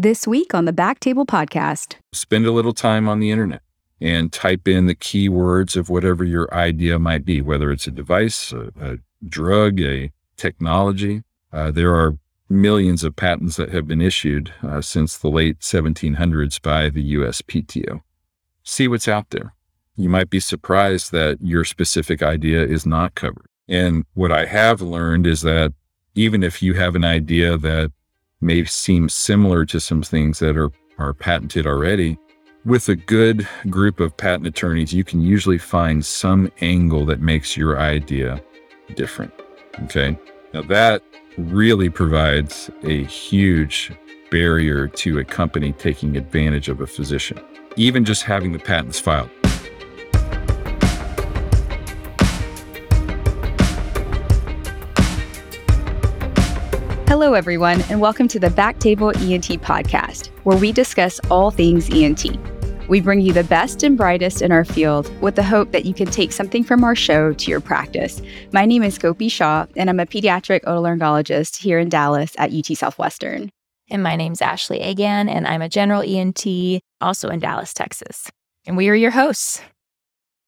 This week on the Back Table Podcast, spend a little time on the internet and type in the keywords of whatever your idea might be, whether it's a device, a, a drug, a technology. Uh, there are millions of patents that have been issued uh, since the late 1700s by the USPTO. See what's out there. You might be surprised that your specific idea is not covered. And what I have learned is that even if you have an idea that may seem similar to some things that are, are patented already, with a good group of patent attorneys, you can usually find some angle that makes your idea different. Okay. Now, that really provides a huge barrier to a company taking advantage of a physician, even just having the patents filed. Hello, everyone, and welcome to the Backtable ENT podcast, where we discuss all things ENT. We bring you the best and brightest in our field with the hope that you can take something from our show to your practice. My name is Gopi Shah, and I'm a pediatric otolaryngologist here in Dallas at UT Southwestern. And my name's Ashley Agan, and I'm a general ENT also in Dallas, Texas. And we are your hosts.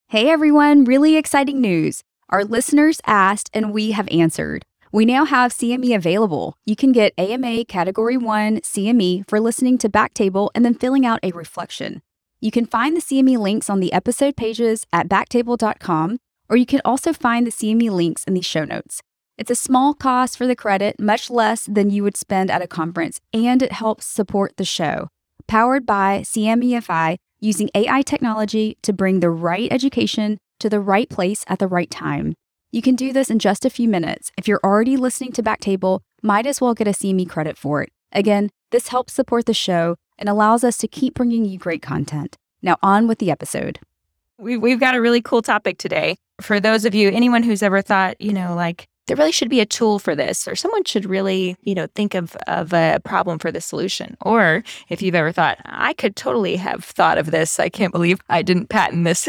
Hey, everyone, really exciting news. Our listeners asked, and we have answered. We now have CME available. You can get AMA Category 1 CME for listening to Backtable and then filling out a reflection. You can find the CME links on the episode pages at backtable.com, or you can also find the CME links in the show notes. It's a small cost for the credit, much less than you would spend at a conference, and it helps support the show. Powered by CMEfy, using AI technology to bring the right education to the right place at the right time. You can do this in just a few minutes. If you're already listening to Backtable, might as well get a CME credit for it. Again, this helps support the show and allows us to keep bringing you great content. Now, on with the episode. We, we've got a really cool topic today. For those of you, anyone who's ever thought, you know, like there really should be a tool for this, or someone should really, you know, think of, of a problem for the solution. Or if you've ever thought, I could totally have thought of this, I can't believe I didn't patent this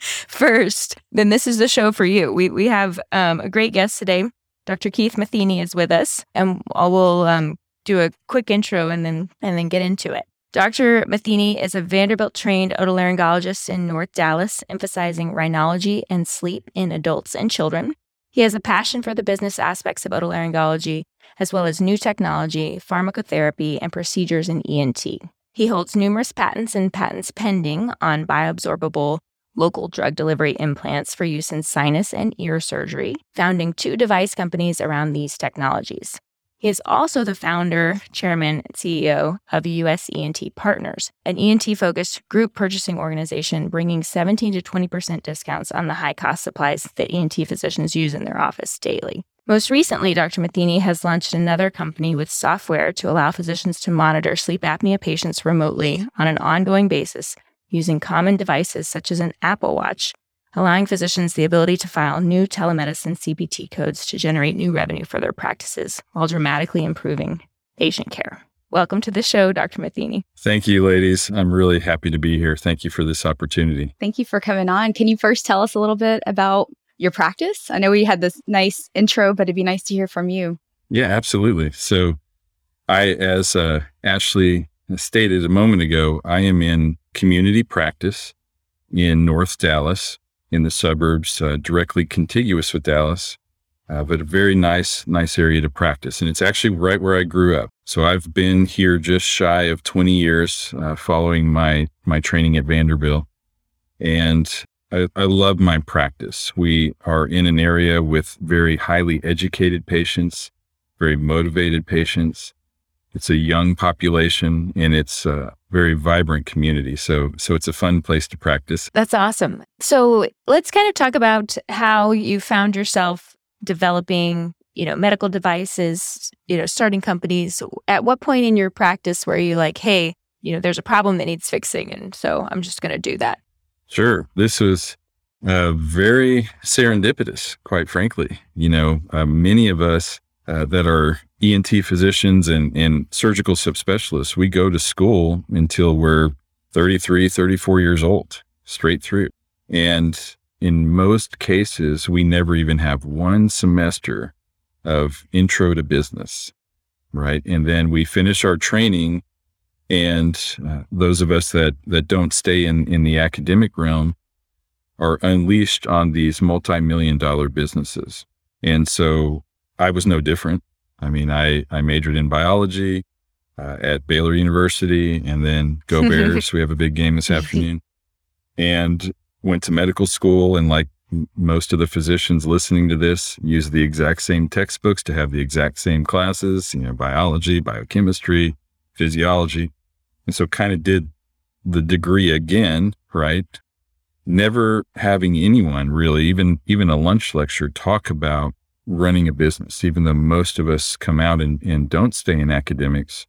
first, then this is the show for you. We, we have um, a great guest today. Dr. Keith Matheny is with us, and we'll um, do a quick intro and then and then get into it. Dr. Matheny is a Vanderbilt trained otolaryngologist in North Dallas, emphasizing rhinology and sleep in adults and children. He has a passion for the business aspects of otolaryngology, as well as new technology, pharmacotherapy, and procedures in ENT. He holds numerous patents and patents pending on bioabsorbable local drug delivery implants for use in sinus and ear surgery, founding two device companies around these technologies. Is also the founder, chairman, and CEO of US ENT Partners, an ENT focused group purchasing organization bringing 17 to 20% discounts on the high cost supplies that ENT physicians use in their office daily. Most recently, Dr. Matheny has launched another company with software to allow physicians to monitor sleep apnea patients remotely on an ongoing basis using common devices such as an Apple Watch allowing physicians the ability to file new telemedicine CPT codes to generate new revenue for their practices while dramatically improving patient care. Welcome to the show, Dr. Matheny. Thank you, ladies. I'm really happy to be here. Thank you for this opportunity. Thank you for coming on. Can you first tell us a little bit about your practice? I know we had this nice intro, but it'd be nice to hear from you. Yeah, absolutely. So, I, as uh, Ashley stated a moment ago, I am in community practice in North Dallas in the suburbs, uh, directly contiguous with Dallas, uh, but a very nice, nice area to practice. And it's actually right where I grew up. So I've been here just shy of 20 years, uh, following my my training at Vanderbilt, and I, I love my practice. We are in an area with very highly educated patients, very motivated patients, it's a young population and it's a very vibrant community. So, so it's a fun place to practice. That's awesome. So let's kind of talk about how you found yourself developing, you know, medical devices, you know, starting companies. At what point in your practice were you like, hey, you know, there's a problem that needs fixing, and so I'm just going to do that? Sure. This was uh, very serendipitous, quite frankly. You know, uh, many of us uh, that are ENT physicians and, and surgical subspecialists, we go to school until we're 33, 34 years old, straight through. And in most cases, we never even have one semester of intro to business, right? And then we finish our training And uh, those of us that, that don't stay in, in the academic realm are unleashed on these multi-million dollar businesses. And so I was no different. I mean, I, I majored in biology uh, at Baylor University and then go Bears. we have a big game this afternoon and went to medical school. And like most of the physicians listening to this, use the exact same textbooks to have the exact same classes, you know, biology, biochemistry, physiology. And so kind of did the degree again, right? Never having anyone really, even, even a lunch lecture talk about running a business, even though most of us come out and, and don't stay in academics.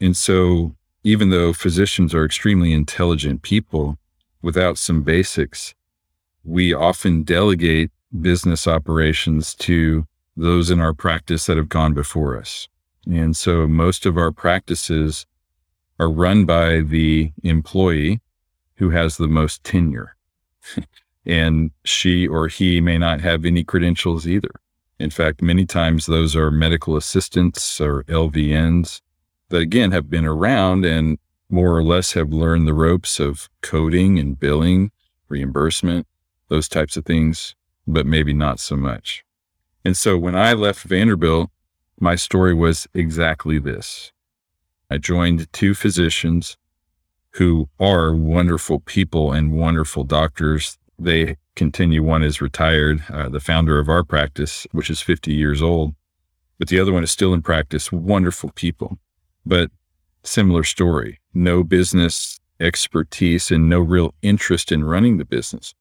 And so, even though physicians are extremely intelligent people, without some basics, we often delegate business operations to those in our practice that have gone before us. And so, most of our practices are run by the employee who has the most tenure. and she or he may not have any credentials either. In fact, many times those are medical assistants or LVNs that again have been around and more or less have learned the ropes of coding and billing, reimbursement, those types of things, but maybe not so much. And so when I left Vanderbilt, my story was exactly this. I joined two physicians who are wonderful people and wonderful doctors. They continue. One is retired, uh, the founder of our practice, which is 50 years old, but the other one is still in practice. Wonderful people, but similar story. No business expertise and no real interest in running the business.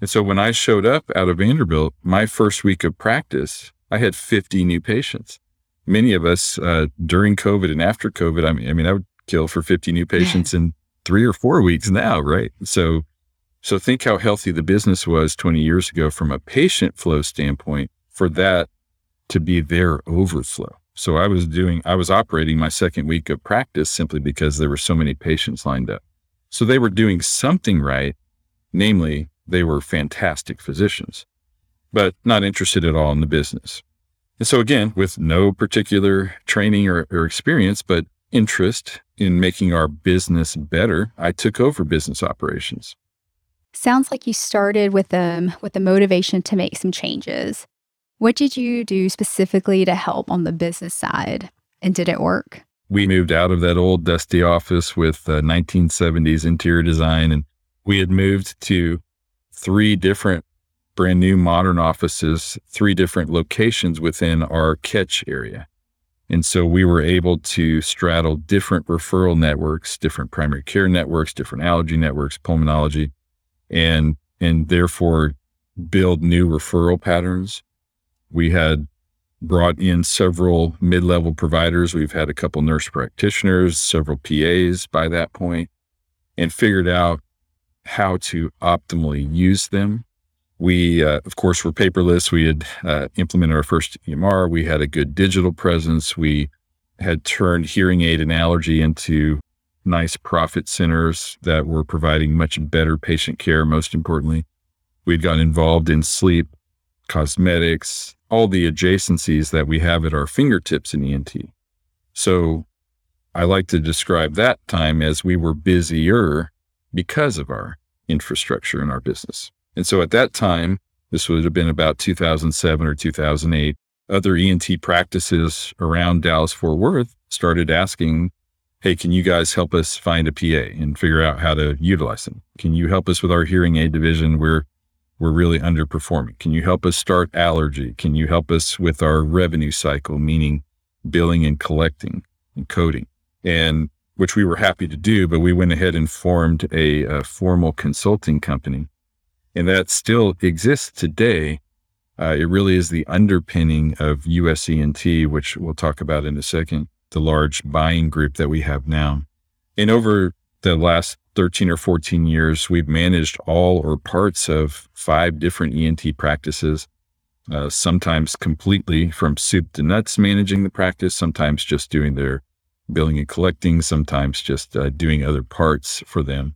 And so when I showed up out of Vanderbilt, my first week of practice, I had 50 new patients. Many of us uh, during COVID and after COVID, I mean, I mean, I would kill for 50 new patients in three or four weeks now, right? So so think how healthy the business was 20 years ago from a patient flow standpoint for that to be their overflow. So I was doing, I was operating my second week of practice simply because there were so many patients lined up. So they were doing something right. Namely, they were fantastic physicians, but not interested at all in the business. And so again, with no particular training or, or experience, but interest in making our business better, I took over business operations. Sounds like you started with them with the motivation to make some changes. What did you do specifically to help on the business side? And did it work? We moved out of that old dusty office with uh, 1970s interior design, and we had moved to three different brand new modern offices, three different locations within our catch area. And so we were able to straddle different referral networks, different primary care networks, different allergy networks, pulmonology, and and therefore build new referral patterns. We had brought in several mid-level providers. We've had a couple nurse practitioners, several PAs by that point, and figured out how to optimally use them. We, uh, of course, were paperless. We had uh, implemented our first EMR. We had a good digital presence. We had turned hearing aid and allergy into nice profit centers that were providing much better patient care, most importantly. We'd gotten involved in sleep, cosmetics, all the adjacencies that we have at our fingertips in ENT. So I like to describe that time as we were busier because of our infrastructure in our business. And so at that time, this would have been about 2007 or 2008, other ENT practices around Dallas Fort Worth started asking hey, can you guys help us find a PA and figure out how to utilize them? Can you help us with our hearing aid division? We're we're really underperforming. Can you help us start allergy? Can you help us with our revenue cycle, meaning billing and collecting and coding? And which we were happy to do, but we went ahead and formed a, a formal consulting company. And that still exists today. Uh, it really is the underpinning of USENT, which we'll talk about in a second the large buying group that we have now. And over the last 13 or 14 years, we've managed all or parts of five different ENT practices, uh, sometimes completely from soup to nuts managing the practice, sometimes just doing their billing and collecting, sometimes just uh, doing other parts for them.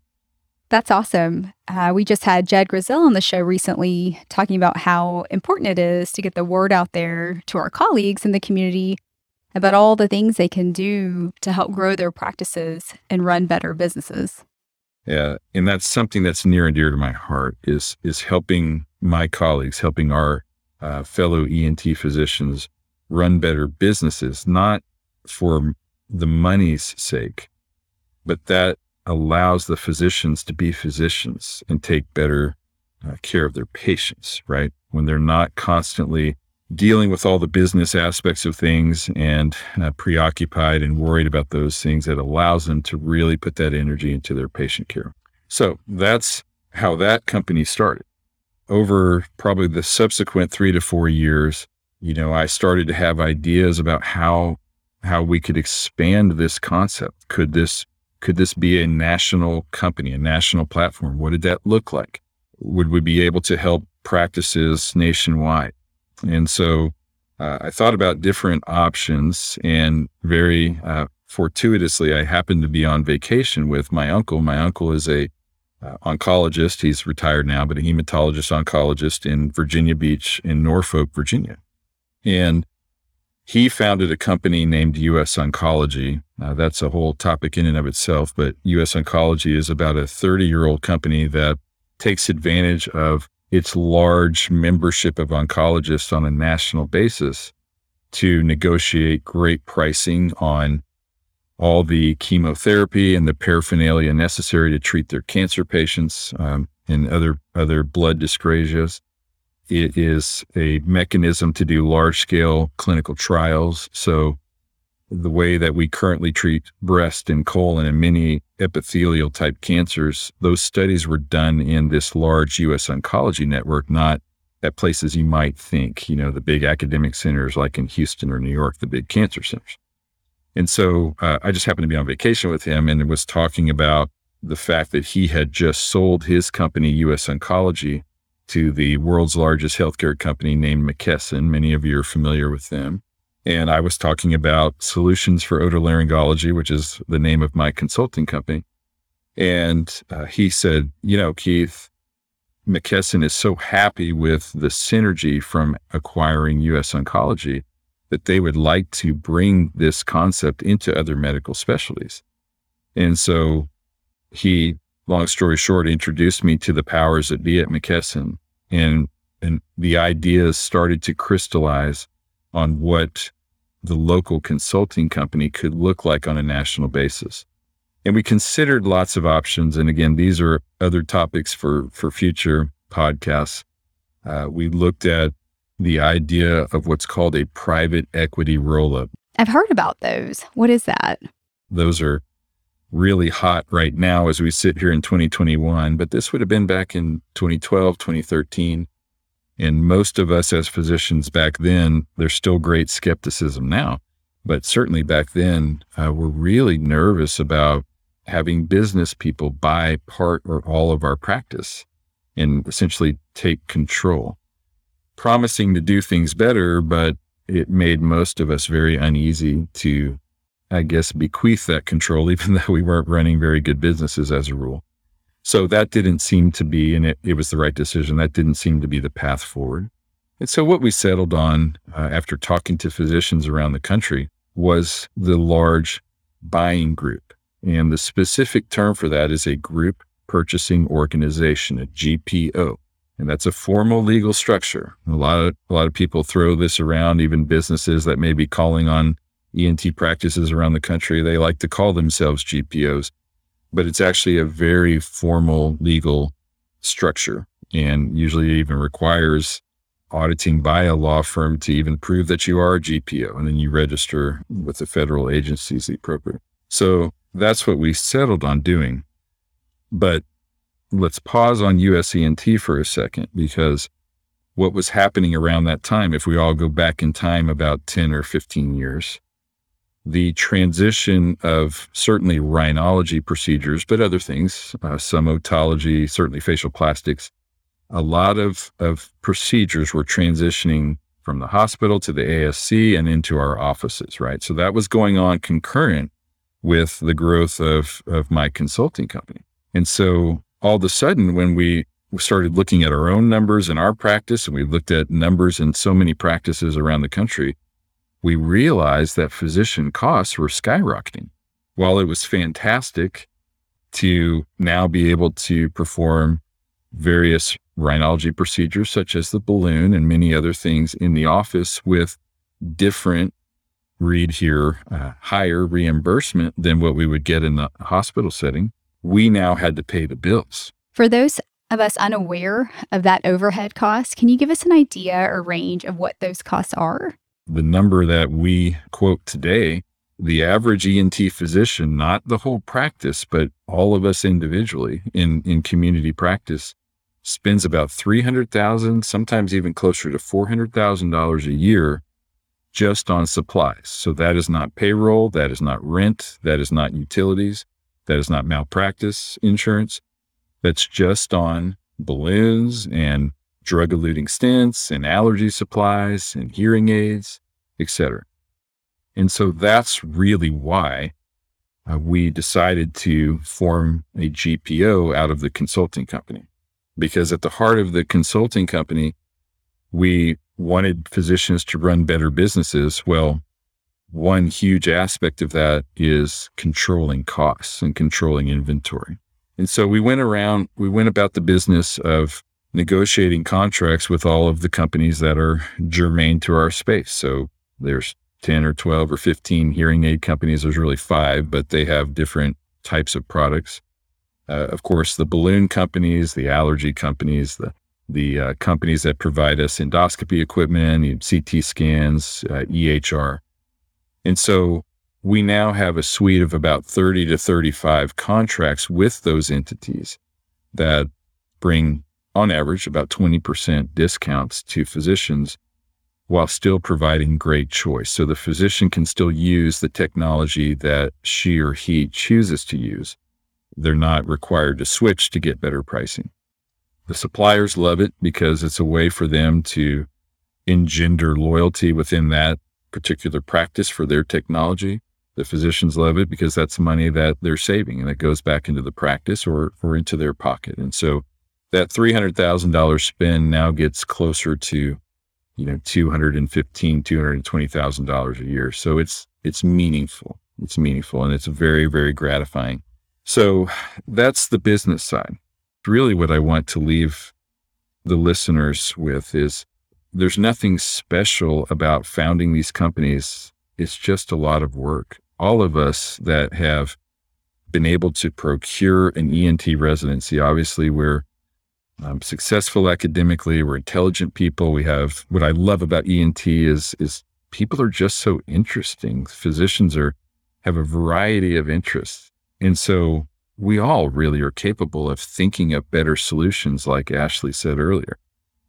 That's awesome. Uh, we just had Jed Grisel on the show recently talking about how important it is to get the word out there to our colleagues in the community about all the things they can do to help grow their practices and run better businesses. Yeah, and that's something that's near and dear to my heart is is helping my colleagues, helping our uh, fellow ENT physicians run better businesses, not for the money's sake, but that allows the physicians to be physicians and take better uh, care of their patients, right? When they're not constantly dealing with all the business aspects of things and uh, preoccupied and worried about those things, that allows them to really put that energy into their patient care. So that's how that company started. Over probably the subsequent three to four years, you know, I started to have ideas about how how we could expand this concept. Could this could this be a national company, a national platform? What did that look like? Would we be able to help practices nationwide? And so uh, I thought about different options and very uh, fortuitously, I happened to be on vacation with my uncle. My uncle is a uh, oncologist. He's retired now, but a hematologist oncologist in Virginia Beach in Norfolk, Virginia. And he founded a company named US Oncology. That's a whole topic in and of itself, but US Oncology is about a 30 year old company that takes advantage of its large membership of oncologists on a national basis to negotiate great pricing on all the chemotherapy and the paraphernalia necessary to treat their cancer patients um, and other other blood dyscrasias. It is a mechanism to do large scale clinical trials. So the way that we currently treat breast and colon and many epithelial type cancers, those studies were done in this large US oncology network, not at places you might think, you know, the big academic centers like in Houston or New York, the big cancer centers. And so uh, I just happened to be on vacation with him and was talking about the fact that he had just sold his company, US Oncology, to the world's largest healthcare company named McKesson. Many of you are familiar with them. And I was talking about solutions for otolaryngology, which is the name of my consulting company. And uh, he said, You know, Keith, McKesson is so happy with the synergy from acquiring US Oncology that they would like to bring this concept into other medical specialties. And so he, long story short, introduced me to the powers that be at McKesson. And, and the ideas started to crystallize on what the local consulting company could look like on a national basis. And we considered lots of options. And again, these are other topics for, for future podcasts. Uh, we looked at the idea of what's called a private equity roll up. I've heard about those. What is that? Those are really hot right now as we sit here in 2021, but this would have been back in 2012, 2013. And most of us as physicians back then, there's still great skepticism now, but certainly back then, uh, we're really nervous about having business people buy part or all of our practice and essentially take control. Promising to do things better, but it made most of us very uneasy to, I guess, bequeath that control, even though we weren't running very good businesses as a rule. So that didn't seem to be, and it, it was the right decision. That didn't seem to be the path forward. And so what we settled on uh, after talking to physicians around the country was the large buying group. And the specific term for that is a group purchasing organization, a GPO. And that's a formal legal structure. A lot of a lot of people throw this around, even businesses that may be calling on ENT practices around the country. They like to call themselves GPOs but it's actually a very formal legal structure and usually even requires auditing by a law firm to even prove that you are a GPO. And then you register with the federal agencies the appropriate. So that's what we settled on doing. But let's pause on USENT for a second because what was happening around that time, if we all go back in time about 10 or 15 years, the transition of certainly rhinology procedures, but other things, uh, some otology, certainly facial plastics. A lot of, of procedures were transitioning from the hospital to the ASC and into our offices, right? So that was going on concurrent with the growth of, of my consulting company. And so all of a sudden, when we started looking at our own numbers in our practice and we looked at numbers in so many practices around the country, we realized that physician costs were skyrocketing. While it was fantastic to now be able to perform various rhinology procedures, such as the balloon and many other things in the office with different, read here, uh, higher reimbursement than what we would get in the hospital setting, we now had to pay the bills. For those of us unaware of that overhead cost, can you give us an idea or range of what those costs are? The number that we quote today, the average ENT physician, not the whole practice, but all of us individually in, in community practice, spends about 300,000, sometimes even closer to $400,000 a year just on supplies. So that is not payroll, that is not rent, that is not utilities, that is not malpractice insurance. That's just on balloons and drug eluting stents and allergy supplies and hearing aids, etc. And so that's really why uh, we decided to form a GPO out of the consulting company. Because at the heart of the consulting company, we wanted physicians to run better businesses. Well, one huge aspect of that is controlling costs and controlling inventory. And so we went around, we went about the business of negotiating contracts with all of the companies that are germane to our space. So there's 10 or 12 or 15 hearing aid companies. There's really five, but they have different types of products. Uh, of course, the balloon companies, the allergy companies, the the uh, companies that provide us endoscopy equipment, CT scans, uh, EHR. And so we now have a suite of about 30 to 35 contracts with those entities that bring on average, about 20% discounts to physicians while still providing great choice. So the physician can still use the technology that she or he chooses to use. They're not required to switch to get better pricing. The suppliers love it because it's a way for them to engender loyalty within that particular practice for their technology. The physicians love it because that's money that they're saving and it goes back into the practice or, or into their pocket. And so that $300,000 spend now gets closer to, you know, $215,000, $220,000 a year. So it's, it's meaningful. It's meaningful and it's very, very gratifying. So that's the business side. Really what I want to leave the listeners with is there's nothing special about founding these companies. It's just a lot of work. All of us that have been able to procure an ENT residency, obviously we're um, successful academically. We're intelligent people. We have what I love about ENT is is people are just so interesting. Physicians are have a variety of interests, and so we all really are capable of thinking of better solutions, like Ashley said earlier,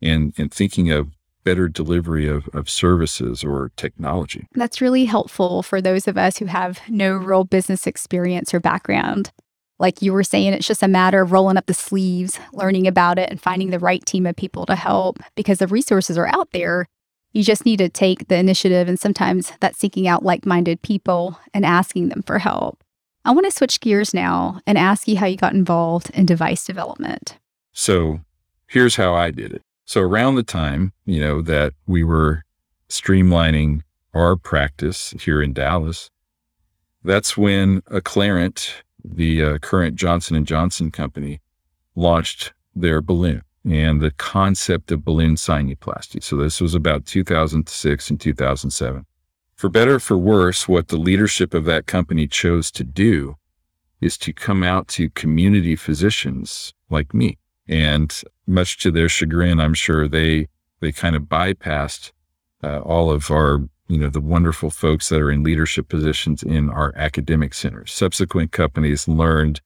and and thinking of better delivery of, of services or technology. That's really helpful for those of us who have no real business experience or background. Like you were saying, it's just a matter of rolling up the sleeves, learning about it, and finding the right team of people to help because the resources are out there. You just need to take the initiative, and sometimes that's seeking out like minded people and asking them for help. I want to switch gears now and ask you how you got involved in device development. So here's how I did it. So around the time, you know, that we were streamlining our practice here in Dallas, that's when Acclarent the uh, current Johnson and Johnson company launched their balloon and the concept of balloon sinuplasty. So this was about 2006 and 2007. For better for worse, what the leadership of that company chose to do is to come out to community physicians like me. And much to their chagrin, I'm sure they they kind of bypassed uh, all of our you know, the wonderful folks that are in leadership positions in our academic centers. Subsequent companies learned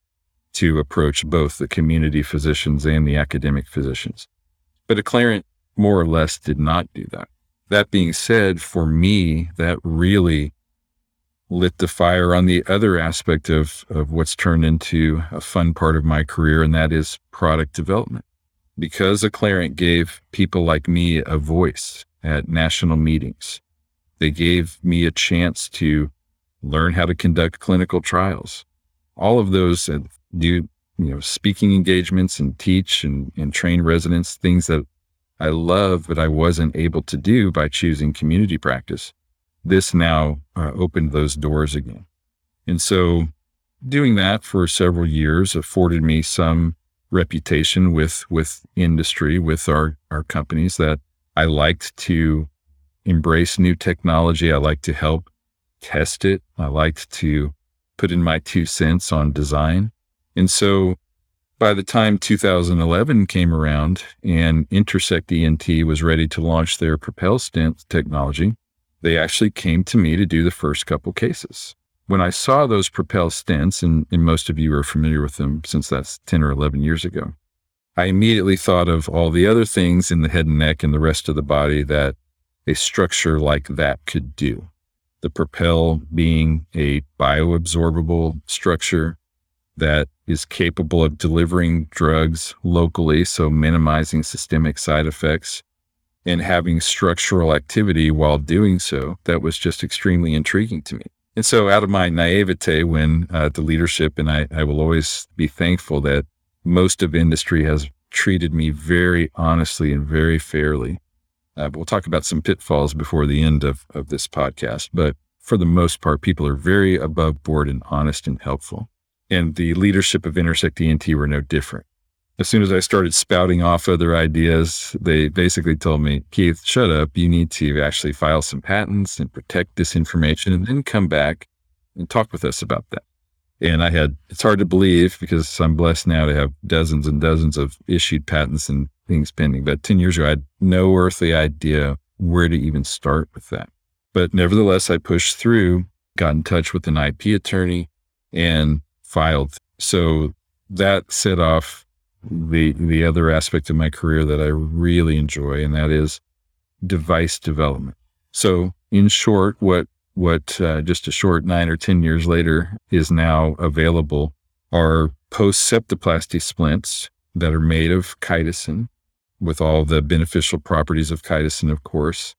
to approach both the community physicians and the academic physicians. But Acclarent more or less did not do that. That being said, for me, that really lit the fire on the other aspect of, of what's turned into a fun part of my career, and that is product development. Because Acclarent gave people like me a voice at national meetings, they gave me a chance to learn how to conduct clinical trials. All of those and do, you know, speaking engagements and teach and, and train residents, things that I love, but I wasn't able to do by choosing community practice. this now uh, opened those doors again. And so doing that for several years afforded me some reputation with, with industry, with our, our companies that I liked to embrace new technology. I like to help test it. I liked to put in my two cents on design. And so by the time 2011 came around and Intersect ENT was ready to launch their Propel stent technology, they actually came to me to do the first couple cases. When I saw those Propel stents, and, and most of you are familiar with them since that's 10 or 11 years ago, I immediately thought of all the other things in the head and neck and the rest of the body that a structure like that could do. The Propel being a bioabsorbable structure that is capable of delivering drugs locally, so minimizing systemic side effects and having structural activity while doing so. That was just extremely intriguing to me. And so, out of my naivete, when uh, the leadership, and I, I will always be thankful that most of industry has treated me very honestly and very fairly. Uh, we'll talk about some pitfalls before the end of, of this podcast, but for the most part, people are very above board and honest and helpful and the leadership of Intersect ENT were no different. As soon as I started spouting off other ideas, they basically told me, Keith, shut up. You need to actually file some patents and protect this information and then come back and talk with us about that. And I had, it's hard to believe because I'm blessed now to have dozens and dozens of issued patents and things pending. But 10 years ago, I had no earthly idea where to even start with that. But nevertheless, I pushed through, got in touch with an IP attorney, and filed. So that set off the the other aspect of my career that I really enjoy, and that is device development. So, in short, what what uh, just a short nine or ten years later is now available are post septoplasty splints that are made of chitosan, with all the beneficial properties of chitosan, of course,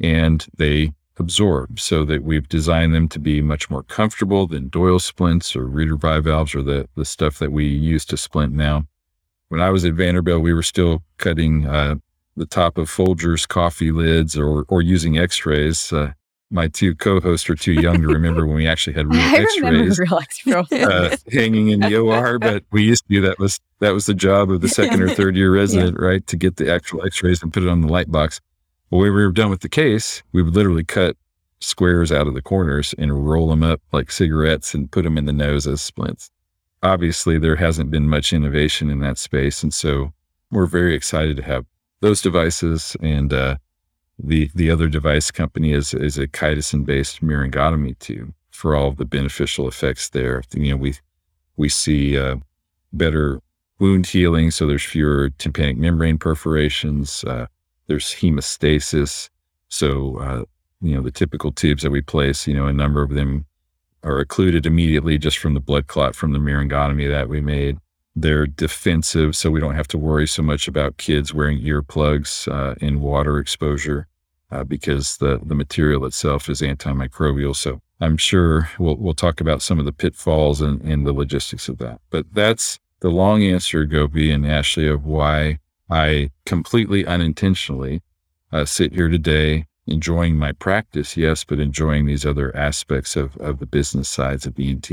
and they absorb so that we've designed them to be much more comfortable than Doyle splints or Reuter bivalves or the, the stuff that we use to splint now. When I was at Vanderbilt, we were still cutting uh, the top of Folgers coffee lids or, or using x-rays. Uh, my two co-hosts are too young to remember when we actually had real X-rays real X-rays. uh, hanging in the OR, but we used to do that. Was that was the job of the second or third year resident, yeah. right? To get the actual X-rays and put it on the light box. Well, when we were done with the case, we would literally cut squares out of the corners and roll them up like cigarettes and put them in the nose as splints. Obviously, there hasn't been much innovation in that space. And so we're very excited to have those devices. And uh, the the other device company is, is a chitosan based myringotomy tube for all of the beneficial effects there. You know, we, we see uh, better wound healing. So there's fewer tympanic membrane perforations. Uh, there's hemostasis. So, uh, you know, the typical tubes that we place, you know, a number of them are occluded immediately just from the blood clot from the myringotomy that we made. They're defensive, so we don't have to worry so much about kids wearing earplugs uh, in water exposure uh, because the, the material itself is antimicrobial. So I'm sure we'll, we'll talk about some of the pitfalls and, and the logistics of that. But that's the long answer, Gopi and Ashley, of why I completely unintentionally uh, sit here today enjoying my practice, yes, but enjoying these other aspects of, of the business sides of ENT.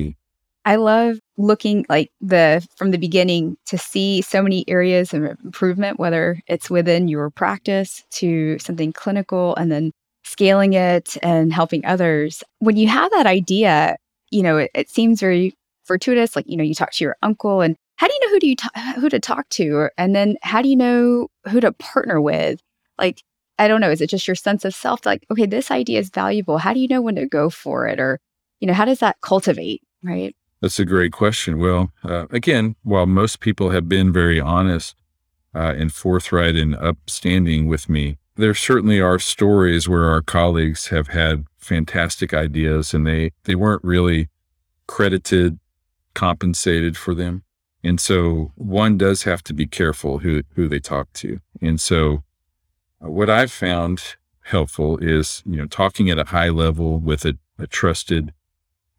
I love looking like the from the beginning to see so many areas of improvement, whether it's within your practice to something clinical and then scaling it and helping others. When you have that idea, you know, it, it seems very fortuitous. Like, you know, you talk to your uncle and how do you know who do you who to talk to and then how do you know who to partner with like i don't know is it just your sense of self like okay this idea is valuable how do you know when to go for it or you know how does that cultivate right that's a great question well uh, again while most people have been very honest uh, and forthright and upstanding with me there certainly are stories where our colleagues have had fantastic ideas and they they weren't really credited compensated for them and so one does have to be careful who, who they talk to. And so uh, what I've found helpful is, you know, talking at a high level with a, a trusted,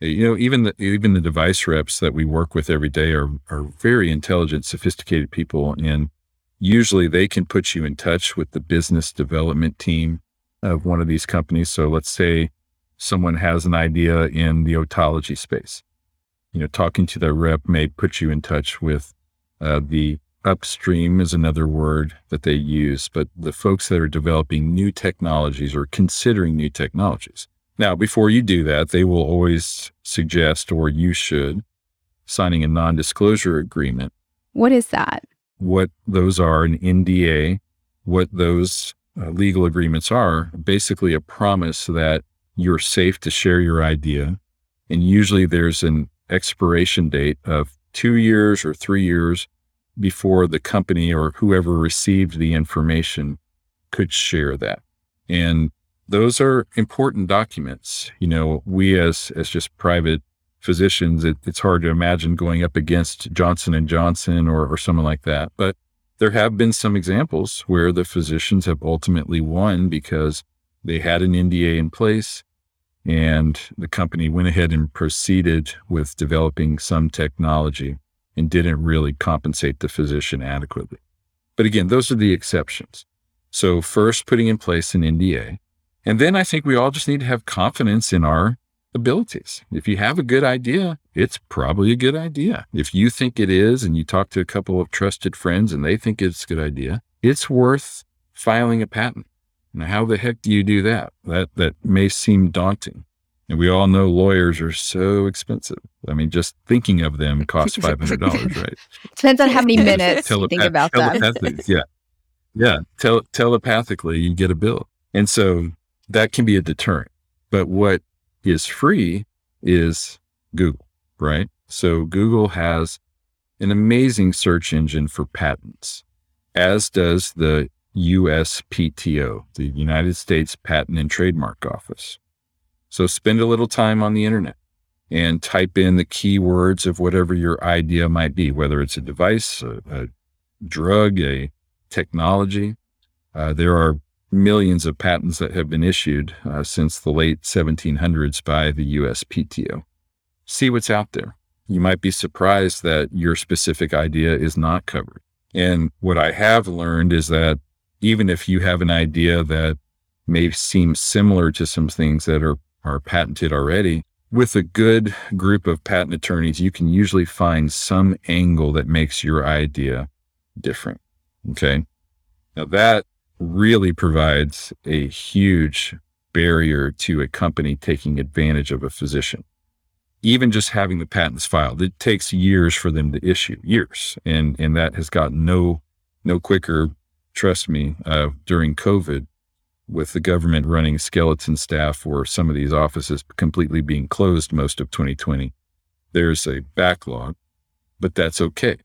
you know, even the, even the device reps that we work with every day are, are very intelligent, sophisticated people. And usually they can put you in touch with the business development team of one of these companies. So let's say someone has an idea in the otology space. You know, talking to the rep may put you in touch with uh, the upstream is another word that they use, but the folks that are developing new technologies or considering new technologies. Now, before you do that, they will always suggest, or you should, signing a non disclosure agreement. What is that? What those are, an NDA, what those uh, legal agreements are, basically a promise that you're safe to share your idea. And usually there's an expiration date of two years or three years before the company or whoever received the information could share that. And those are important documents. You know, we as as just private physicians, it, it's hard to imagine going up against Johnson and Johnson or, or someone like that. But there have been some examples where the physicians have ultimately won because they had an NDA in place and the company went ahead and proceeded with developing some technology and didn't really compensate the physician adequately. But again, those are the exceptions. So first putting in place an NDA. And then I think we all just need to have confidence in our abilities. If you have a good idea, it's probably a good idea. If you think it is and you talk to a couple of trusted friends and they think it's a good idea, it's worth filing a patent. Now, how the heck do you do that? That that may seem daunting. And we all know lawyers are so expensive. I mean, just thinking of them costs five hundred dollars, right? Depends on how many minutes you think about them. yeah, yeah. Tele- telepathically, you get a bill, and so that can be a deterrent. But what is free is Google, right? So Google has an amazing search engine for patents, as does the USPTO, the United States Patent and Trademark Office. So spend a little time on the internet and type in the keywords of whatever your idea might be, whether it's a device, a, a drug, a technology. Uh, there are millions of patents that have been issued uh, since the late 1700s by the USPTO. See what's out there. You might be surprised that your specific idea is not covered. And what I have learned is that even if you have an idea that may seem similar to some things that are, are patented already, with a good group of patent attorneys, you can usually find some angle that makes your idea different. Okay. Now that really provides a huge barrier to a company taking advantage of a physician. Even just having the patents filed, it takes years for them to issue, years, and and that has gotten no no quicker. Trust me, uh, during COVID, with the government running skeleton staff or some of these offices completely being closed most of 2020, there's a backlog, but that's okay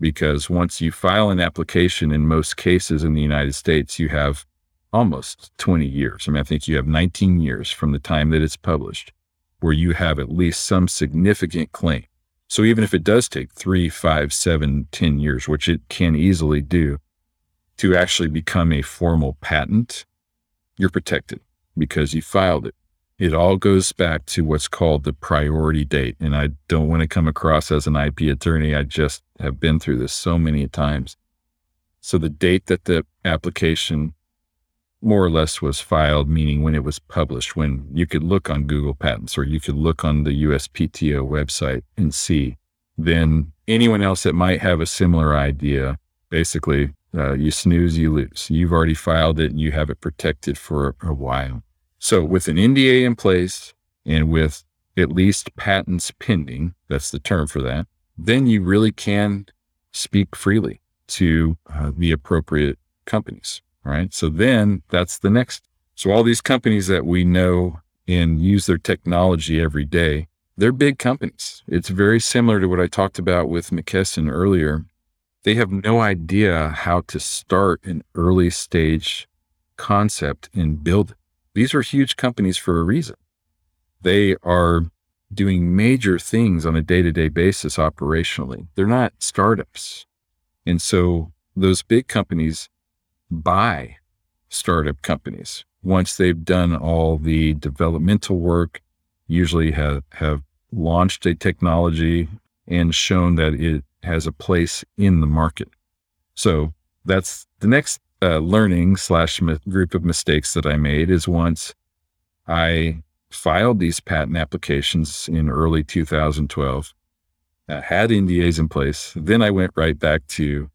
because once you file an application in most cases in the United States, you have almost 20 years. I mean, I think you have 19 years from the time that it's published where you have at least some significant claim. So even if it does take three, five, seven, ten years, which it can easily do, to actually become a formal patent, you're protected because you filed it it all goes back to what's called the priority date. And I don't want to come across as an IP attorney. I just have been through this so many times. So the date that the application more or less was filed, meaning when it was published, when you could look on Google Patents or you could look on the USPTO website and see, then anyone else that might have a similar idea, basically, uh, you snooze, you lose. You've already filed it and you have it protected for a while. So, with an NDA in place and with at least patents pending, that's the term for that, then you really can speak freely to uh, the appropriate companies, right? So, then that's the next. So, all these companies that we know and use their technology every day, they're big companies. It's very similar to what I talked about with McKesson earlier. They have no idea how to start an early stage concept and build it. These are huge companies for a reason. They are doing major things on a day to day basis operationally. They're not startups. And so those big companies buy startup companies once they've done all the developmental work, usually have, have launched a technology and shown that it has a place in the market. So that's the next uh, learning slash group of mistakes that I made is once I filed these patent applications in early 2012, uh, had NDAs in place. Then I went right back to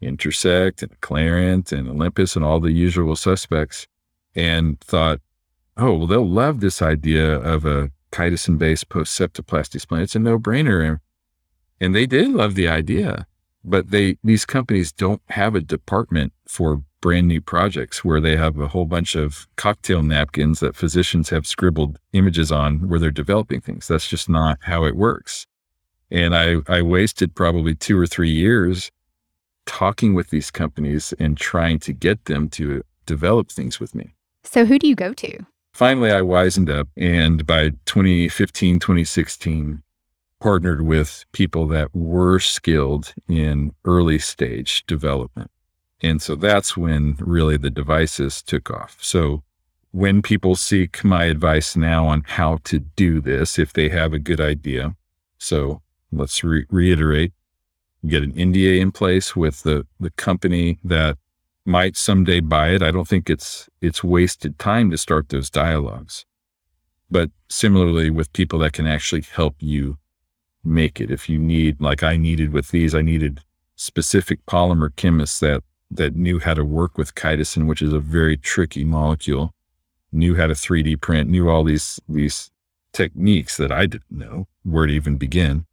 Intersect and Acclarent and Olympus and all the usual suspects and thought, oh, well, they'll love this idea of a chitosan based post septoplasty splint. It's a no brainer. And they did love the idea, but they, these companies don't have a department for brand new projects where they have a whole bunch of cocktail napkins that physicians have scribbled images on where they're developing things. That's just not how it works. And I, I wasted probably two or three years talking with these companies and trying to get them to develop things with me. So, who do you go to? Finally, I wisened up. And by 2015, 2016, partnered with people that were skilled in early stage development. And so that's when really the devices took off. So when people seek my advice now on how to do this, if they have a good idea. So let's re- reiterate, get an NDA in place with the, the company that might someday buy it. I don't think it's, it's wasted time to start those dialogues. But similarly with people that can actually help you make it. If you need, like I needed with these, I needed specific polymer chemists that that knew how to work with chitosan, which is a very tricky molecule, knew how to 3D print, knew all these these techniques that I didn't know where to even begin.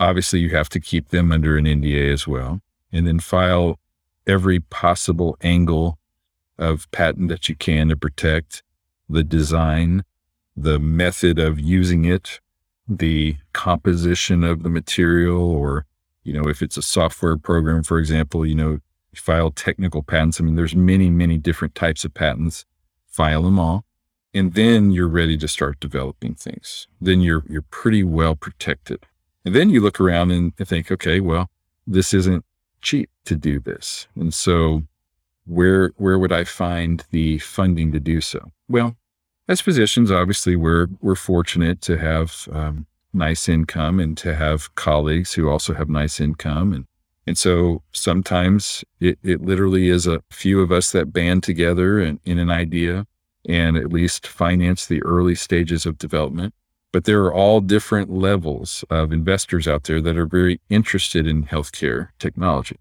Obviously, you have to keep them under an NDA as well, and then file every possible angle of patent that you can to protect the design, the method of using it, the composition of the material, or you know, if it's a software program, for example, you know, file technical patents. I mean, there's many, many different types of patents. File them all. And then you're ready to start developing things. Then you're you're pretty well protected. And then you look around and think, okay, well, this isn't cheap to do this. And so where where would I find the funding to do so? Well, as physicians, obviously we're we're fortunate to have um, nice income and to have colleagues who also have nice income and and so sometimes it, it literally is a few of us that band together in, in an idea and at least finance the early stages of development. But there are all different levels of investors out there that are very interested in healthcare technology.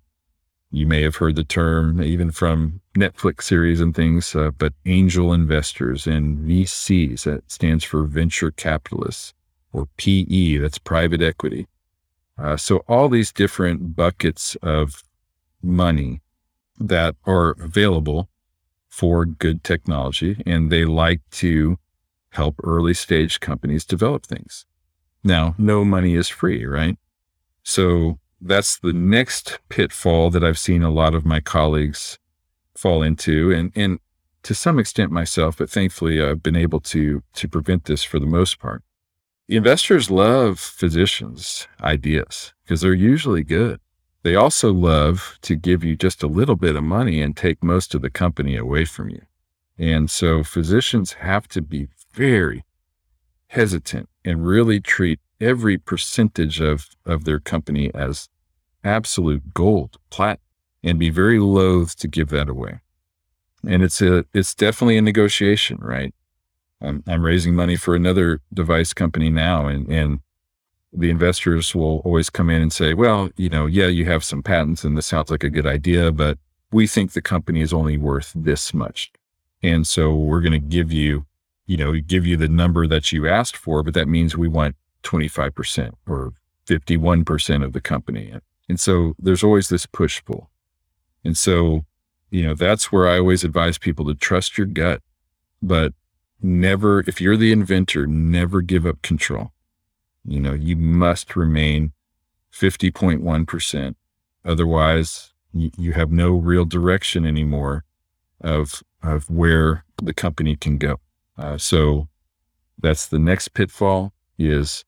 You may have heard the term even from Netflix series and things, uh, but angel investors and VCs, that stands for venture capitalists, or PE, that's private equity. Uh, so all these different buckets of money that are available for good technology, and they like to help early stage companies develop things. Now, no money is free, right? So that's the next pitfall that I've seen a lot of my colleagues fall into, and and to some extent myself, but thankfully I've been able to to prevent this for the most part. Investors love physicians' ideas because they're usually good. They also love to give you just a little bit of money and take most of the company away from you. And so physicians have to be very hesitant and really treat every percentage of, of their company as absolute gold, plat, and be very loath to give that away. And it's a, it's definitely a negotiation, right? I'm, I'm raising money for another device company now, and, and the investors will always come in and say, well, you know, yeah, you have some patents and this sounds like a good idea, but we think the company is only worth this much. And so we're going to give you, you know, give you the number that you asked for, but that means we want 25% or 51% of the company. And so there's always this push pull. And so, you know, that's where I always advise people to trust your gut, but never, if you're the inventor, never give up control. You know, you must remain 50.1%. Otherwise, you, have no real direction anymore of, of where the company can go. Uh, so that's the next pitfall is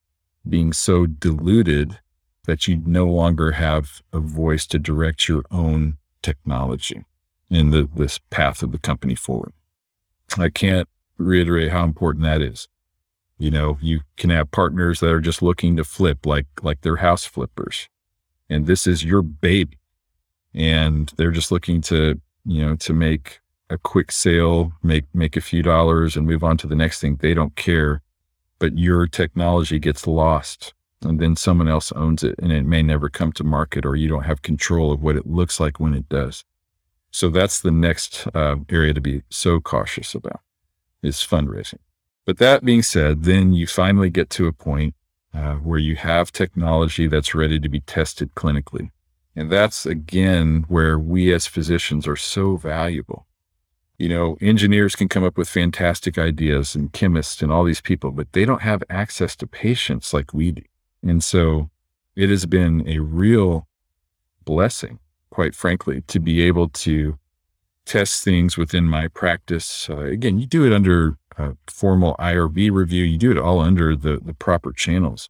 being so diluted that you no longer have a voice to direct your own technology in the, this path of the company forward. I can't reiterate how important that is. You know, you can have partners that are just looking to flip like like they're house flippers. And this is your baby. And they're just looking to, you know, to make a quick sale, make make a few dollars and move on to the next thing. They don't care but your technology gets lost and then someone else owns it and it may never come to market or you don't have control of what it looks like when it does. So that's the next uh, area to be so cautious about is fundraising. But that being said, then you finally get to a point uh, where you have technology that's ready to be tested clinically. And that's again where we as physicians are so valuable. You know, engineers can come up with fantastic ideas and chemists and all these people, but they don't have access to patients like we do. And so it has been a real blessing, quite frankly, to be able to test things within my practice. Uh, again, you do it under a formal IRB review, you do it all under the, the proper channels.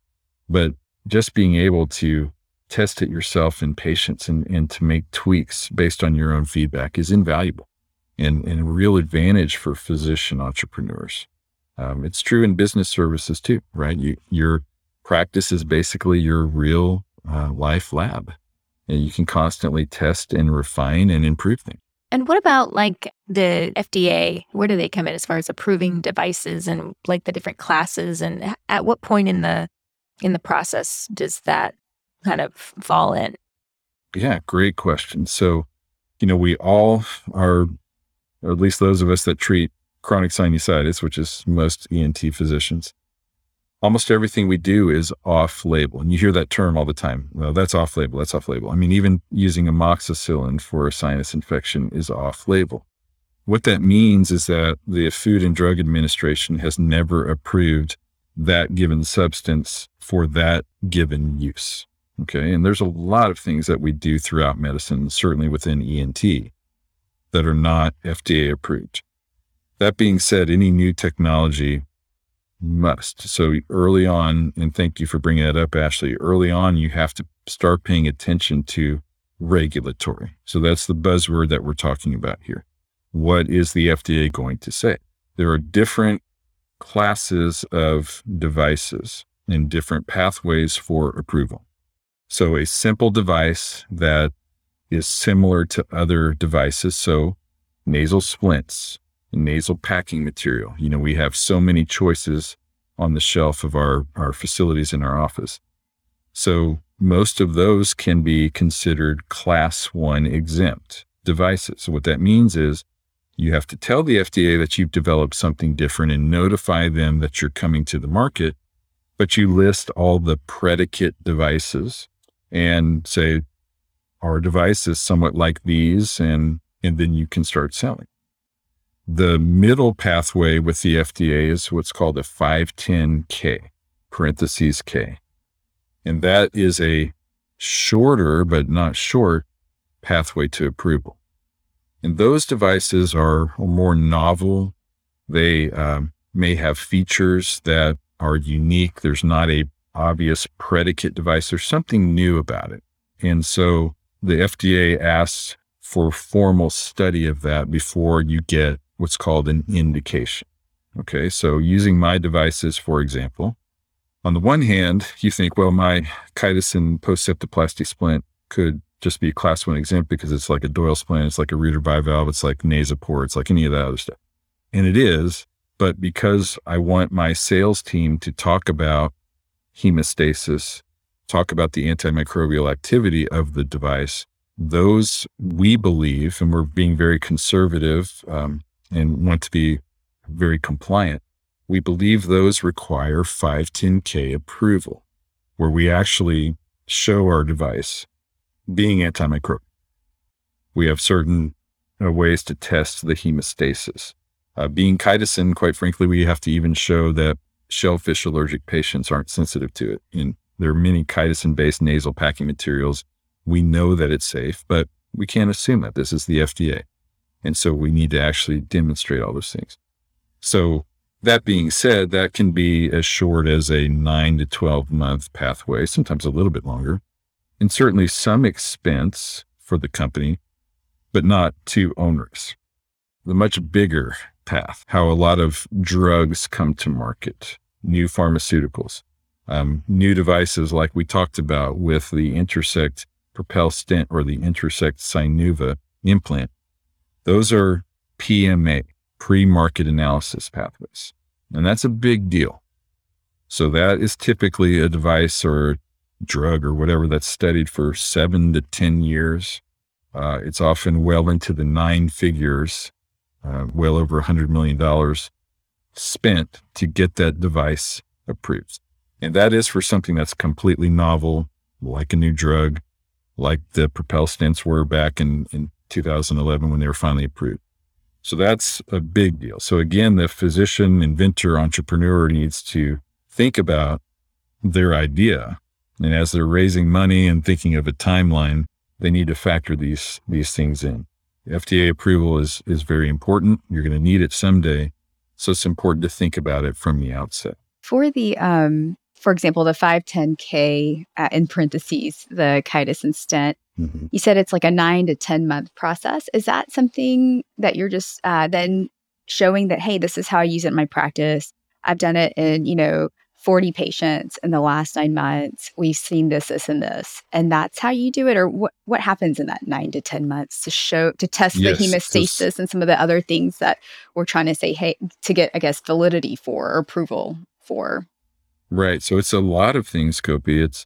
But just being able to test it yourself in patients and, and to make tweaks based on your own feedback is invaluable and, and a real advantage for physician entrepreneurs. Um, it's true in business services too, right? You, your practice is basically your real uh, life lab, and you can constantly test and refine and improve things. And what about like the FDA? Where do they come in as far as approving devices and like the different classes? And at what point in the in the process does that kind of fall in? Yeah, great question. So, you know, we all are, or at least those of us that treat chronic sinusitis, which is most ENT physicians, almost everything we do is off label. And you hear that term all the time. Well, that's off label. That's off label. I mean, even using amoxicillin for a sinus infection is off label. What that means is that the Food and Drug Administration has never approved that given substance for that given use. Okay. And there's a lot of things that we do throughout medicine, certainly within ENT, that are not FDA approved. That being said, any new technology must. So early on, and thank you for bringing that up, Ashley. Early on, you have to start paying attention to regulatory. So that's the buzzword that we're talking about here. What is the FDA going to say? There are different classes of devices and different pathways for approval. So a simple device that is similar to other devices. So nasal splints, nasal packing material. You know, we have so many choices on the shelf of our, our facilities in our office. So most of those can be considered class one exempt devices. So what that means is you have to tell the FDA that you've developed something different and notify them that you're coming to the market, but you list all the predicate devices and say, our device is somewhat like these, and, and then you can start selling. The middle pathway with the FDA is what's called a 510K, parentheses K. And that is a shorter, but not short, pathway to approval. And those devices are more novel. They um, may have features that are unique. There's not a obvious predicate device. There's something new about it. And so the FDA asks for formal study of that before you get what's called an indication. Okay. So using my devices, for example, on the one hand, you think, well, my chitosan post-septoplasty splint could just be a class one exempt because it's like a Doyle splint, it's like a Reuter bivalve, it's like Nasopore, it's like any of that other stuff. And it is, but because I want my sales team to talk about hemostasis, talk about the antimicrobial activity of the device, those we believe, and we're being very conservative um, and want to be very compliant, we believe those require 510K approval, where we actually show our device being antimicrobial. We have certain uh, ways to test the hemostasis. Uh, being chitosan, quite frankly, we have to even show that shellfish allergic patients aren't sensitive to it. And there are many chitosan based nasal packing materials. We know that it's safe, but we can't assume that this is the FDA. And so we need to actually demonstrate all those things. So that being said, that can be as short as a nine to 12 month pathway, sometimes a little bit longer, and certainly some expense for the company, but not too onerous. The much bigger path, how a lot of drugs come to market, new pharmaceuticals, um, new devices like we talked about with the Intersect Propel stent or the Intersect Sinuva implant. Those are PMA, pre market analysis pathways. And that's a big deal. So that is typically a device or drug or whatever that's studied for seven to 10 years. Uh, it's often well into the nine figures, uh, well over a $100 million spent to get that device approved. And that is for something that's completely novel, like a new drug, like the Propel stents were back in, in 2011 when they were finally approved. So that's a big deal. So again, the physician, inventor, entrepreneur needs to think about their idea. And as they're raising money and thinking of a timeline, they need to factor these these things in. FDA approval is is very important. You're going to need it someday, so it's important to think about it from the outset. For the um, for example, the 510K uh, in parentheses, the chitosan stent, mm-hmm. you said it's like a nine to 10 month process. Is that something that you're just uh, then showing that, hey, this is how I use it in my practice? I've done it in, you know, 40 patients in the last nine months. We've seen this, this, and this. And that's how you do it? Or what, what happens in that nine to 10 months to show, to test yes, the hemostasis and some of the other things that we're trying to say, hey, to get, I guess, validity for or approval for? Right. So it's a lot of things, Gopi. It's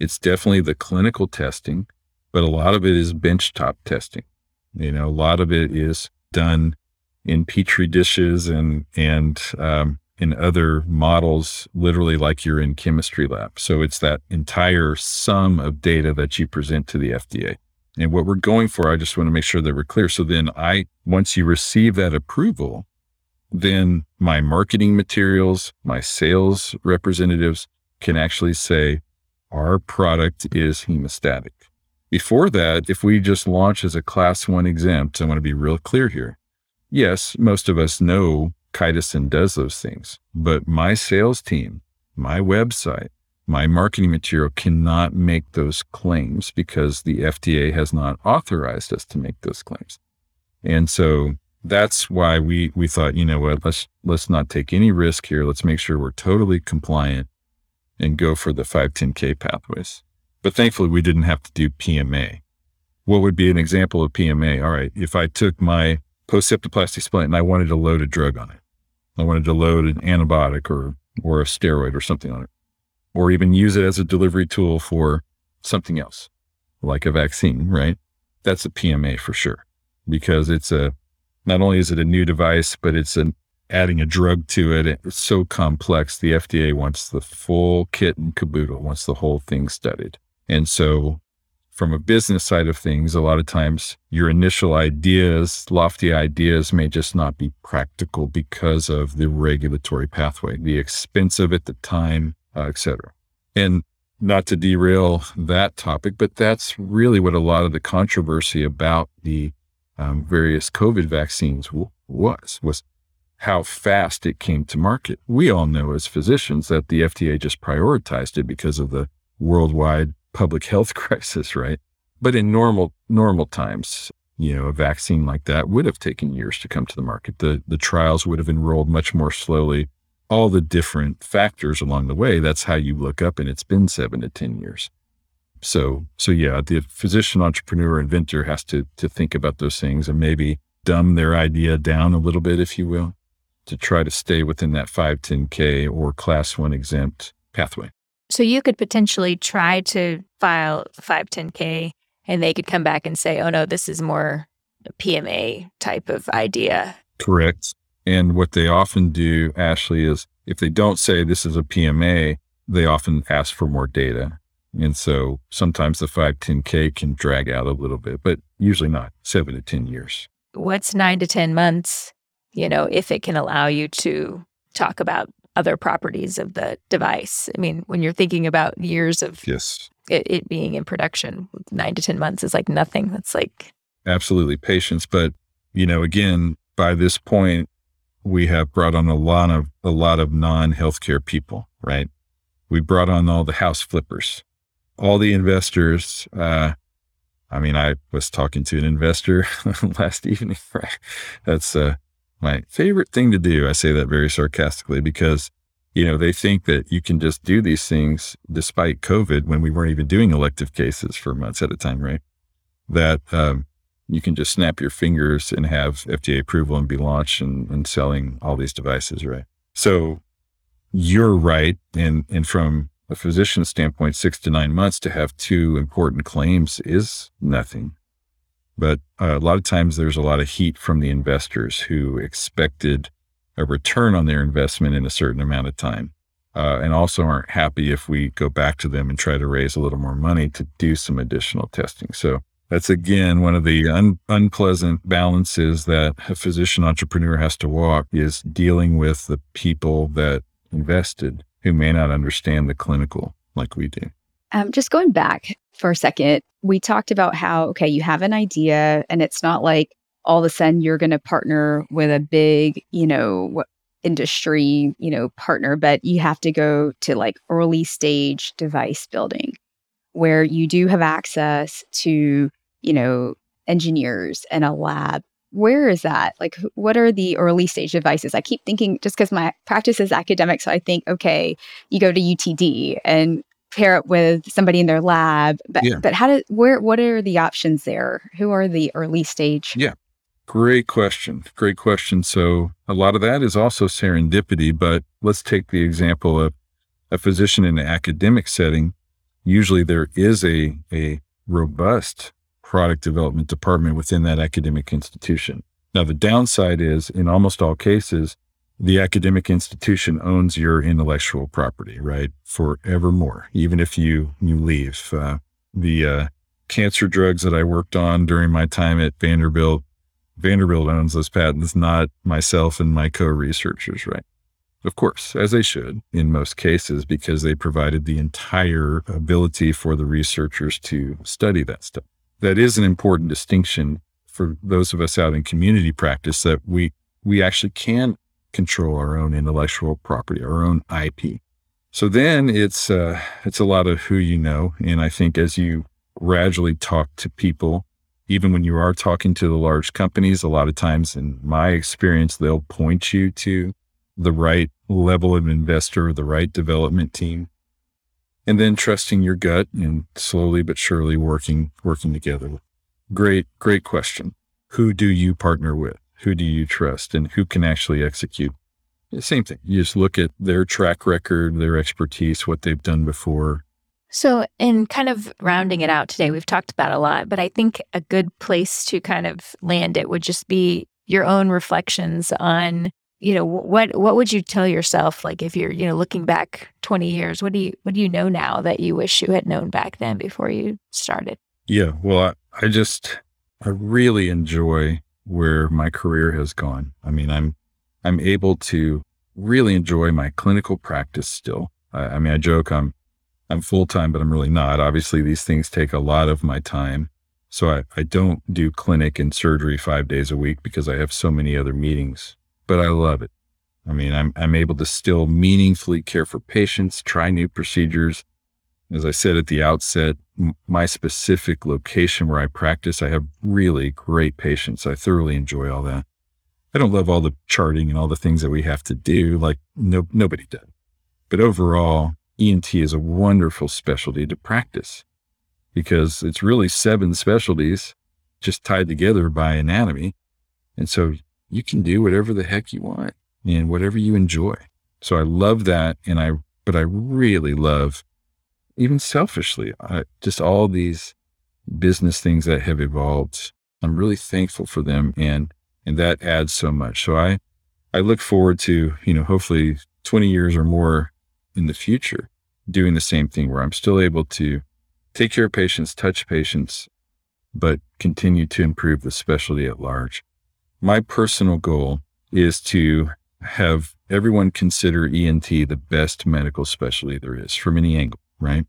it's definitely the clinical testing, but a lot of it is benchtop testing. You know, a lot of it is done in petri dishes and and um, in other models, literally like you're in chemistry lab. So it's that entire sum of data that you present to the FDA. And what we're going for, I just want to make sure that we're clear. So then I, once you receive that approval, then my marketing materials, my sales representatives can actually say, our product is hemostatic. Before that, if we just launch as a class one exempt, I want to be real clear here. Yes, most of us know Chitosan does those things, but my sales team, my website, my marketing material cannot make those claims because the FDA has not authorized us to make those claims. And so that's why we we thought, you know what, let's let's not take any risk here. Let's make sure we're totally compliant and go for the 510K pathways. But thankfully we didn't have to do PMA. What would be an example of PMA? All right, if I took my post-septoplasty splint and I wanted to load a drug on it. I wanted to load an antibiotic or or a steroid or something on it. Or even use it as a delivery tool for something else, like a vaccine, right? That's a PMA for sure. Because it's a not only is it a new device, but it's an adding a drug to it. It's so complex. The FDA wants the full kit and caboodle, wants the whole thing studied. And so from a business side of things, a lot of times your initial ideas, lofty ideas may just not be practical because of the regulatory pathway, the expense of it, the time, uh, et cetera. And not to derail that topic, but that's really what a lot of the controversy about the um, various COVID vaccines w- was, was how fast it came to market. We all know as physicians that the FDA just prioritized it because of the worldwide public health crisis, right? But in normal normal times, you know, a vaccine like that would have taken years to come to the market. The the trials would have enrolled much more slowly. All the different factors along the way, that's how you look up and it's been 7 to 10 years. So, so yeah, the physician, entrepreneur, inventor has to to think about those things and maybe dumb their idea down a little bit, if you will, to try to stay within that 510K or class one exempt pathway. So you could potentially try to file 510K and they could come back and say, oh no, this is more a PMA type of idea. Correct. And what they often do, Ashley, is if they don't say this is a PMA, they often ask for more data. And so sometimes the 510K can drag out a little bit, but usually not seven to 10 years. What's nine to 10 months, you know, if it can allow you to talk about other properties of the device? I mean, when you're thinking about years of yes. it, it being in production, nine to 10 months is like nothing. That's like absolutely patience. But, you know, again, by this point, we have brought on a lot of a lot of non-healthcare people, right? We brought on all the house flippers all the investors. Uh, I mean, I was talking to an investor last evening. Right? That's uh, my favorite thing to do. I say that very sarcastically because, you know, they think that you can just do these things despite COVID when we weren't even doing elective cases for months at a time, right? That um, you can just snap your fingers and have FDA approval and be launched and, and selling all these devices, right? So you're right. And, and from a physician's standpoint, six to nine months to have two important claims is nothing. But uh, a lot of times there's a lot of heat from the investors who expected a return on their investment in a certain amount of time. Uh, and also aren't happy if we go back to them and try to raise a little more money to do some additional testing. So that's again one of the un- unpleasant balances that a physician entrepreneur has to walk is dealing with the people that invested who may not understand the clinical like we do. Um, just going back for a second, we talked about how, okay, you have an idea and it's not like all of a sudden you're going to partner with a big, you know, industry, you know, partner, but you have to go to like early stage device building where you do have access to, you know, engineers and a lab. Where is that? Like, what are the early stage devices? I keep thinking just because my practice is academic. So I think, okay, you go to UTD and pair it with somebody in their lab. But, yeah. but how do, where, what are the options there? Who are the early stage? Yeah. Great question. Great question. So a lot of that is also serendipity, but let's take the example of a physician in an academic setting. Usually there is a, a robust product development department within that academic institution. Now, the downside is in almost all cases, the academic institution owns your intellectual property, right? Forevermore, even if you, you leave. Uh, the uh, cancer drugs that I worked on during my time at Vanderbilt Vanderbilt owns those patents, not myself and my co researchers, right? Of course, as they should in most cases, because they provided the entire ability for the researchers to study that stuff. That is an important distinction for those of us out in community practice that we, we actually can control our own intellectual property, our own IP. So then it's, uh, it's a lot of who you know. And I think as you gradually talk to people even when you are talking to the large companies, a lot of times in my experience, they'll point you to the right level of investor, the right development team, and then trusting your gut and slowly but surely working, working together. Great, great question. Who do you partner with? Who do you trust and who can actually execute? Same thing. You just look at their track record, their expertise, what they've done before, so, in kind of rounding it out today, we've talked about a lot, but I think a good place to kind of land it would just be your own reflections on, you know, what what would you tell yourself like if you're, you know, looking back 20 years, what do you what do you know now that you wish you had known back then before you started? Yeah, well, I, I just I really enjoy where my career has gone. I mean, I'm I'm able to really enjoy my clinical practice still. I, I mean, I joke I'm I'm full time, but I'm really not. Obviously, these things take a lot of my time. So I, I don't do clinic and surgery five days a week because I have so many other meetings, but I love it. I mean, I'm, I'm able to still meaningfully care for patients, try new procedures. As I said at the outset, m- my specific location where I practice, I have really great patients. I thoroughly enjoy all that. I don't love all the charting and all the things that we have to do, like no, nobody does. But overall, ENT is a wonderful specialty to practice because it's really seven specialties just tied together by anatomy. And so you can do whatever the heck you want and whatever you enjoy. So I love that. And I, but I really love, even selfishly, I, just all these business things that have evolved. I'm really thankful for them. And, and that adds so much. So I, I look forward to, you know, hopefully 20 years or more in the future doing the same thing where I'm still able to take care of patients, touch patients, but continue to improve the specialty at large. My personal goal is to have everyone consider ENT the best medical specialty there is from any angle, right?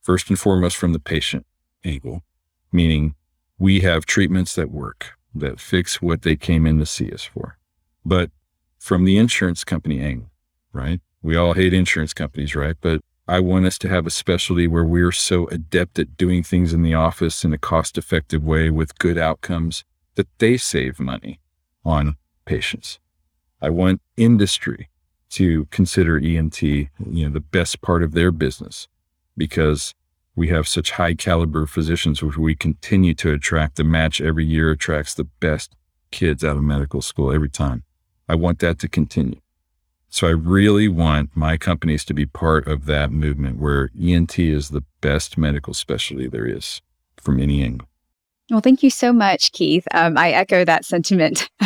First and foremost, from the patient angle, meaning we have treatments that work, that fix what they came in to see us for. But from the insurance company angle, right? We all hate insurance companies, right? But I want us to have a specialty where we're so adept at doing things in the office in a cost effective way with good outcomes that they save money on patients. I want industry to consider ENT, you know, the best part of their business because we have such high caliber physicians which we continue to attract. The match every year attracts the best kids out of medical school every time. I want that to continue. So I really want my companies to be part of that movement where ENT is the best medical specialty there is from any angle. Well, thank you so much, Keith. Um, I echo that sentiment.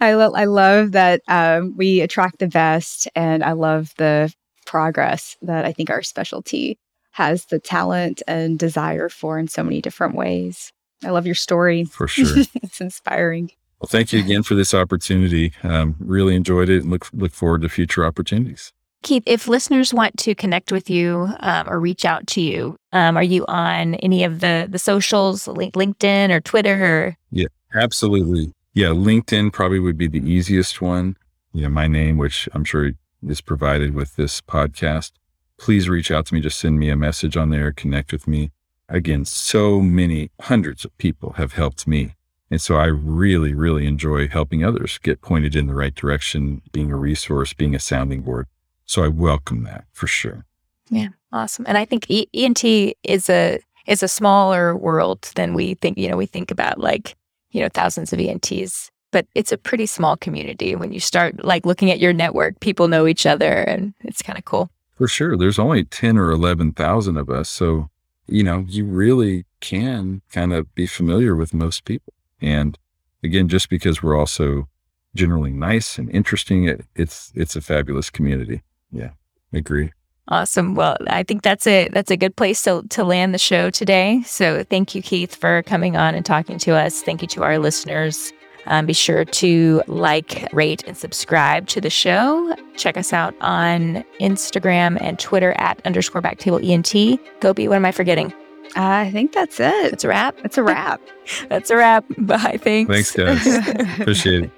I, lo- I love that um, we attract the best, and I love the progress that I think our specialty has the talent and desire for in so many different ways. I love your story. For sure. it's inspiring. Well, thank you again for this opportunity. Um, really enjoyed it and look, look forward to future opportunities. Keith, if listeners want to connect with you um, or reach out to you, um, are you on any of the the socials, LinkedIn or Twitter? Or? Yeah, absolutely. Yeah, LinkedIn probably would be the easiest one. Yeah, my name, which I'm sure is provided with this podcast. Please reach out to me. Just send me a message on there. Connect with me. Again, so many hundreds of people have helped me. And so I really, really enjoy helping others get pointed in the right direction, being a resource, being a sounding board. So I welcome that for sure. Yeah, awesome. And I think e- ENT is a is a smaller world than we think. You know, we think about like you know thousands of ENTs, but it's a pretty small community. When you start like looking at your network, people know each other, and it's kind of cool. For sure, there's only ten or eleven thousand of us, so you know you really can kind of be familiar with most people. And again, just because we're also generally nice and interesting, it, it's it's a fabulous community. Yeah, agree. Awesome. Well, I think that's a that's a good place to to land the show today. So thank you, Keith, for coming on and talking to us. Thank you to our listeners. Um, be sure to like, rate, and subscribe to the show. Check us out on Instagram and Twitter at underscore backtable ENT. Gopi, what am I forgetting? I think that's it. It's a wrap. It's a wrap. that's a wrap. Bye. Thanks. Thanks, guys. Appreciate it.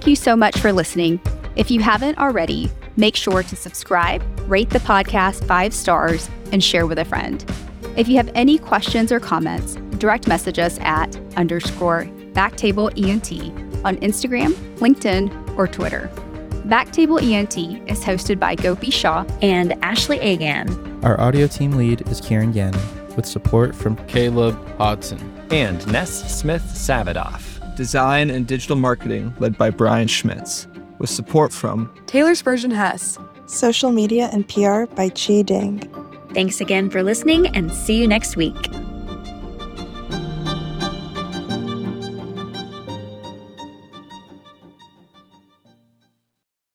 Thank you so much for listening. If you haven't already, make sure to subscribe, rate the podcast five stars, and share with a friend. If you have any questions or comments, direct message us at underscore backtable ENT on Instagram, LinkedIn, or Twitter. Backtable ENT is hosted by Gopi Shah and Ashley Agan. Our audio team lead is Kieran Gannon, with support from Caleb Hodson and Ness Smith Savadoff. Design and digital marketing led by Brian Schmitz, with support from Taylor Spurgeon Hess. Social media and PR by Chi Ding. Thanks again for listening and see you next week.